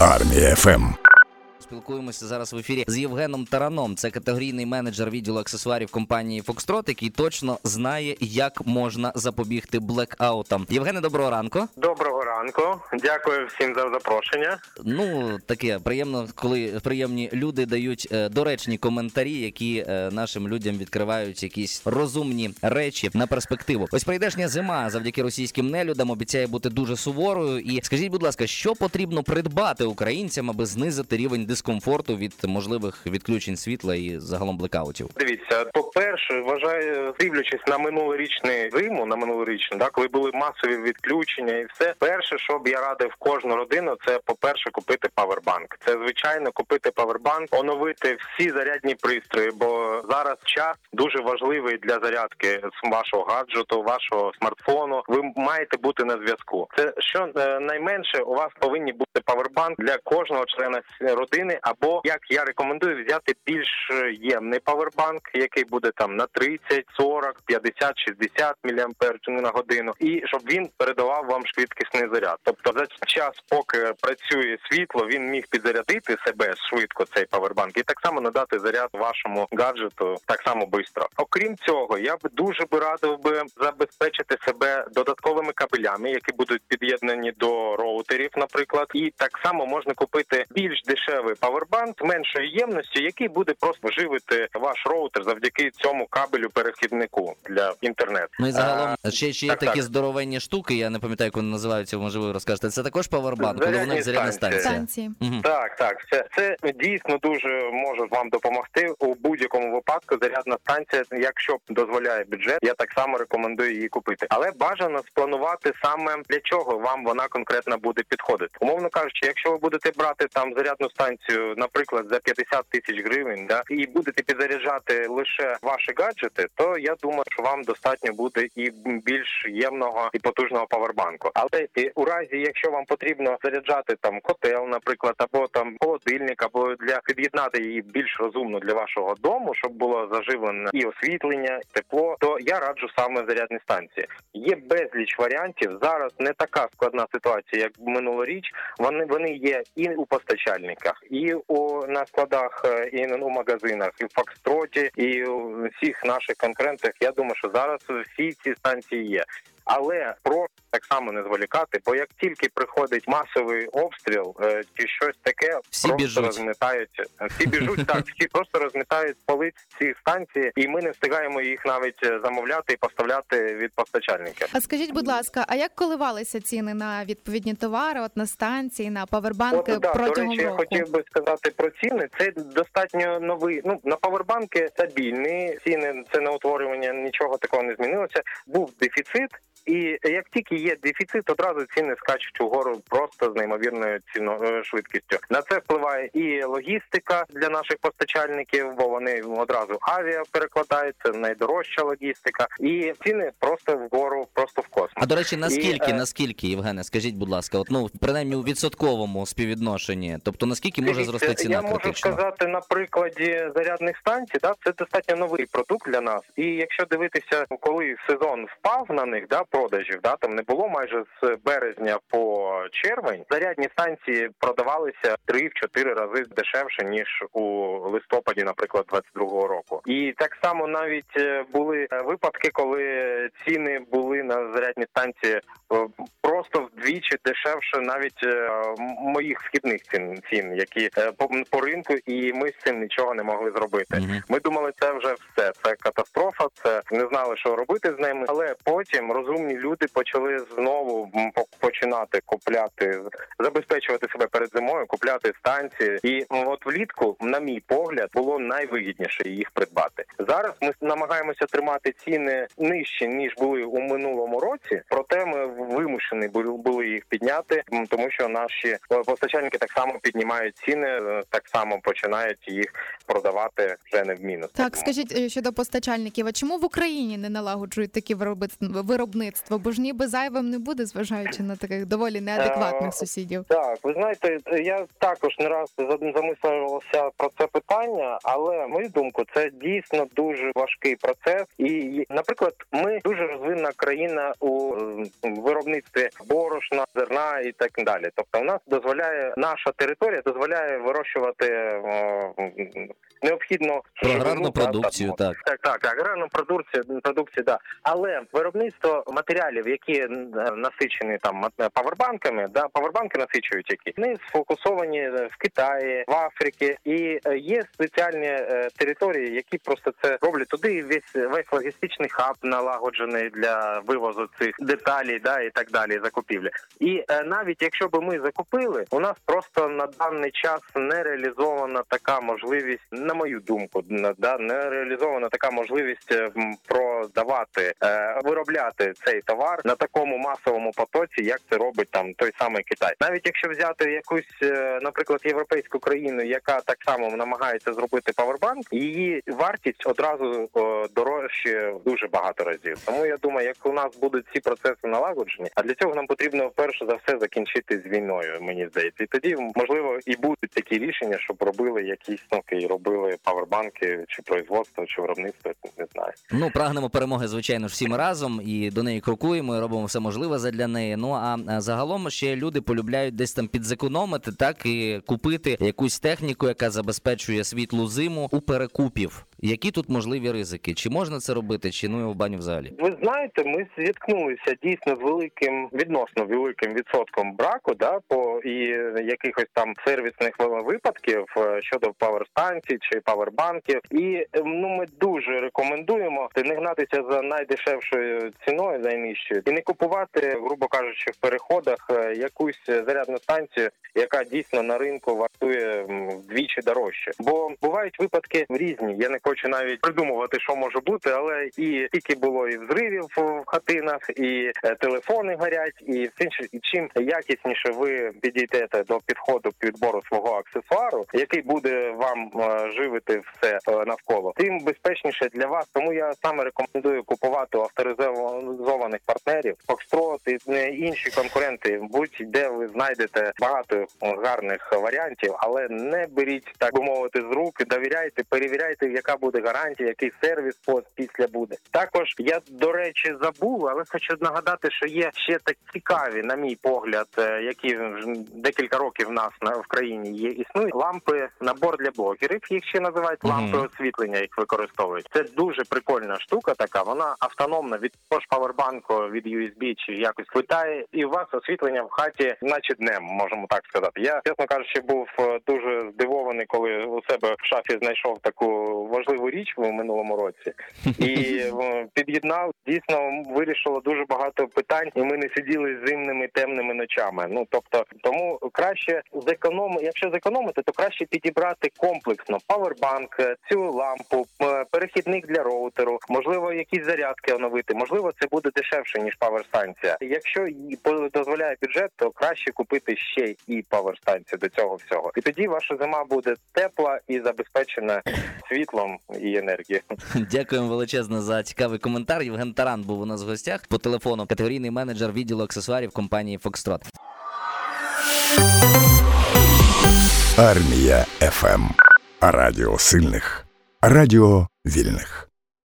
Армія ФМ. Спілкуємося зараз в ефірі з Євгеном Тараном. Це категорійний менеджер відділу аксесуарів компанії Foxtrot, який точно знає, як можна запобігти блекаутам. Євгене, доброго ранку. Доброго ранку, дякую всім за запрошення. Ну таке приємно, коли приємні люди дають е, доречні коментарі, які е, нашим людям відкривають якісь розумні речі на перспективу. Ось прийдешня зима завдяки російським нелюдам обіцяє бути дуже суворою. І скажіть, будь ласка, що потрібно придбати українцям, аби знизити рівень дискомфорту від можливих відключень світла і загалом блекаутів? Дивіться, по-перше, вважаю, дивлячись на минулорічний зиму, на минулорічну, да, коли були масові відключення і все, перше, що б я радив кожну родину, це по-перше, купити павербанк. Це звичайно купити павербанк, оновити всі зарядні пристрої, бо зараз час дуже важливий для зарядки вашого гаджету, вашого смартфону. Ви маєте бути на зв'язку. Це що е, найменше у вас повинні бути павербанк для кожного члена родини, або як я рекомендую взяти більш е, ємний павербанк, який буде там на 30, 40, 50, 60 мАч на годину, і щоб він передавав вам швидкісний заряд. Тобто за час, поки працює світло, він міг підзарядити себе швидко цей павербанк, і так само надати заряд вашому гаджету так само швидко. Окрім цього, я б дуже би радив би забезпечити себе додатковими кабелями, які будуть під'єднані до роутерів, наприклад, і так само можна купити більш дешевий павербанк меншої ємності, який буде просто живити ваш роутер завдяки цьому кабелю перехіднику для інтернету. Ну і загалом А, ще, ще є так, такі так. здоровенні штуки. Я не пам'ятаю, як вони називаються. Можливо, ви розкажете. Це також павербанк, коли Зарядні зарядна станція. станції. Мгм. Так, так, це, це дійсно дуже може вам допомогти у будь-якому випадку. Зарядна станція, якщо дозволяє бюджет, я так само рекомендую її купити. Але бажано спланувати саме для чого вам вона конкретно буде підходити. Умовно кажучи, якщо ви будете брати там зарядну станцію, наприклад, за 50 тисяч гривень, да і будете підзаряджати лише ваші гаджети, то я думаю, що вам достатньо буде і більш ємного і потужного павербанку. Але і у разі, якщо вам потрібно заряджати там котел, наприклад, або там холодильник, або для під'єднати її більш розумно для вашого дому, щоб було заживлено і освітлення, і тепло, то я раджу саме зарядні станції. Є безліч варіантів. Зараз не така складна ситуація, як минулоріч. Вони вони є і у постачальниках, і у на складах, е, і у магазинах, і в Фокстроті, і у всіх наших конкурентах. Я думаю, що зараз всі ці станції є. Але прошу так само не зволікати, бо як тільки приходить масовий обстріл е, чи щось таке, Всі просто біжуть. розмітають. Всі біжуть так, всі просто розмітають полиць ці станції, і ми не встигаємо їх навіть е, замовляти і поставляти від постачальників. А скажіть, будь ласка, а як коливалися ціни на відповідні товари, от на станції, на павербанки От, да, до протягом речі, я хотів би сказати про ціни. Це достатньо новий. Ну на павербанки стабільні ціни. Це не утворювання, нічого такого не змінилося. Був дефіцит. І як тільки є дефіцит, одразу ціни скачуть угору просто з неймовірною ціно е, швидкістю. На це впливає і логістика для наших постачальників, бо вони одразу авіа перекладаються, найдорожча логістика, і ціни просто вгору, просто в космос. А до речі, наскільки, І, е, наскільки, Євгене, скажіть, будь ласка, от ну принаймні у відсотковому співвідношенні, тобто наскільки може зрости ціна Я можу критично? сказати на прикладі зарядних станцій, да, це достатньо новий продукт для нас. І якщо дивитися, коли сезон впав на них, да, продажів, да, там не було майже з березня по червень, зарядні станції продавалися 3-4 рази дешевше ніж у листопаді, наприклад, 22-го року. І так само навіть е, були е, випадки, коли ціни були на зарядні станції е, просто вдвічі дешевше навіть моїх вхідних цін, цін, які по, ринку, і ми з цим нічого не могли зробити. Ми думали, це вже все. Це катастрофа. Це не знали, що робити з ними. Але потім розумні люди почали знову починати купляти, забезпечувати себе перед зимою, купляти станції. І от влітку, на мій погляд, було найвигідніше їх придбати. Зараз ми намагаємося тримати ціни нижче ніж були у минулому році. Проте ми вимушені були їх підняти, тому що наші е, постачальники так само піднімають ціни, е, так само починають їх продавати вже не в мінус. Так, скажіть е, щодо постачальників, а чому в Україні не налагоджують такі виробит- виробництва? Бо ж ніби зайвим не буде, зважаючи на таких доволі неадекватних Е, сусідів. Так, ви знаєте, я також не раз зам- замислювався про це питання, але мою думку, це дійсно дуже важкий процес. І, наприклад, ми дуже розвинена країна у виробництві борошна, борошна, зерна і так далі. Тобто, у нас дозволяє наша територія дозволяє вирощувати е, необхідно Про аграрну продукцію, там, так. так, так, аграрну продукцію, продукцію, да. Але виробництво матеріалів, які е, насичені там мат- павербанками, да, павербанки насичують які, вони сфокусовані е, в Китаї, в Африці, і е, є спеціальні е, території, які просто це роблять туди. Весь весь логістичний хаб налагоджений для вивозу цих деталей, да і так далі, закупівлі. І е, навіть якщо би ми закупили, у нас просто на даний час не реалізована така можливість, на мою думку, да, не реалізована така можливість е, продавати, е, виробляти цей товар на такому масовому потоці, як це робить там той самий Китай. Навіть якщо взяти якусь, е, наприклад, європейську країну, яка так само намагається зробити павербанк, її вартість одразу дорожче дуже багато разів. Тому я думаю, як у нас будуть ці процеси налагоджені, а для цього нам потрібно перше за все закінчити з війною. Мені здається, і тоді можливо і будуть такі рішення, щоб робили якісь ну, і робили павербанки чи производство, чи виробництво, не знаю. Ну, прагнемо перемоги, звичайно ж, всі разом і до неї крокуємо, і робимо все можливе задля неї. Ну а загалом ще люди полюбляють десь там підзекономити, так і купити якусь техніку, яка забезпечує світлу зиму у перекупів. Які тут можливі ризики? Чи можна це робити, чи ну його в баню взагалі? Ви знаєте, ми зіткнулися дійсно з великим відносно великим відсотком браку, да по і якихось там сервісних випадків е, щодо паверстанцій чи павербанків. І е, ну ми дуже рекомендуємо не гнатися за найдешевшою ціною найнижчою і не купувати, грубо кажучи, в переходах е, якусь зарядну станцію, яка дійсно на ринку вартує вдвічі дорожче. Бо бувають випадки різні. Я не хочу навіть придумувати, що може бути, але і тільки було і взривів в хатинах, і е, телефони горять, і чим якісніше ви підійдете до підходу підбору свого аксесуару, який буде вам е, живити все е, навколо, тим безпечніше для вас. Тому я саме рекомендую купувати авторизованих партнерів, Foxtrot і інші конкуренти. Будь-де ви знайдете багато гарних варіантів, але не беріть так би мовити з рук, довіряйте, перевіряйте, яка буде гарантія, який сервіс пост після буде. Також я до речі забув, але хочу нагадати, що є ще так цікаві, на мій погляд, е, які декілька років в нас на в країні є. Існують лампи, набор для блогерів, їх ще називають Мгм. лампи освітлення, їх використовують. Це дуже прикольна штука. Така вона автономна від того ж павербанку, від USB чи якось хвитає, і у вас освітлення в хаті, наче днем, можемо так сказати. Я чесно кажучи, був е, дуже здивований, коли у себе в шафі знайшов таку важливу річ в минулому році і е, під'єднав. Дійсно вирішило дуже багато питань, і ми не сиділи зимними темними ночами. Ну тобто, тому краще зеконом, якщо зекономити, то краще підібрати комплексно павербанк, е, цю лампу, е, перехідник для роутеру, можливо, якісь зарядки оновити. Можливо, це буде дешевше ніж power станція. Якщо дозволяє бюджет, то краще купити ще і power станцію до цього всього. І тоді ваша зима буде тепла і забезпечена світлом і енергію. Дякуємо величезно за цікавий коментар. Євген Таран був у нас в гостях по телефону. Категорійний менеджер відділу аксесуарів компанії Фокстрот. Армія ФМ. Радіо сильних. Радіо вільних.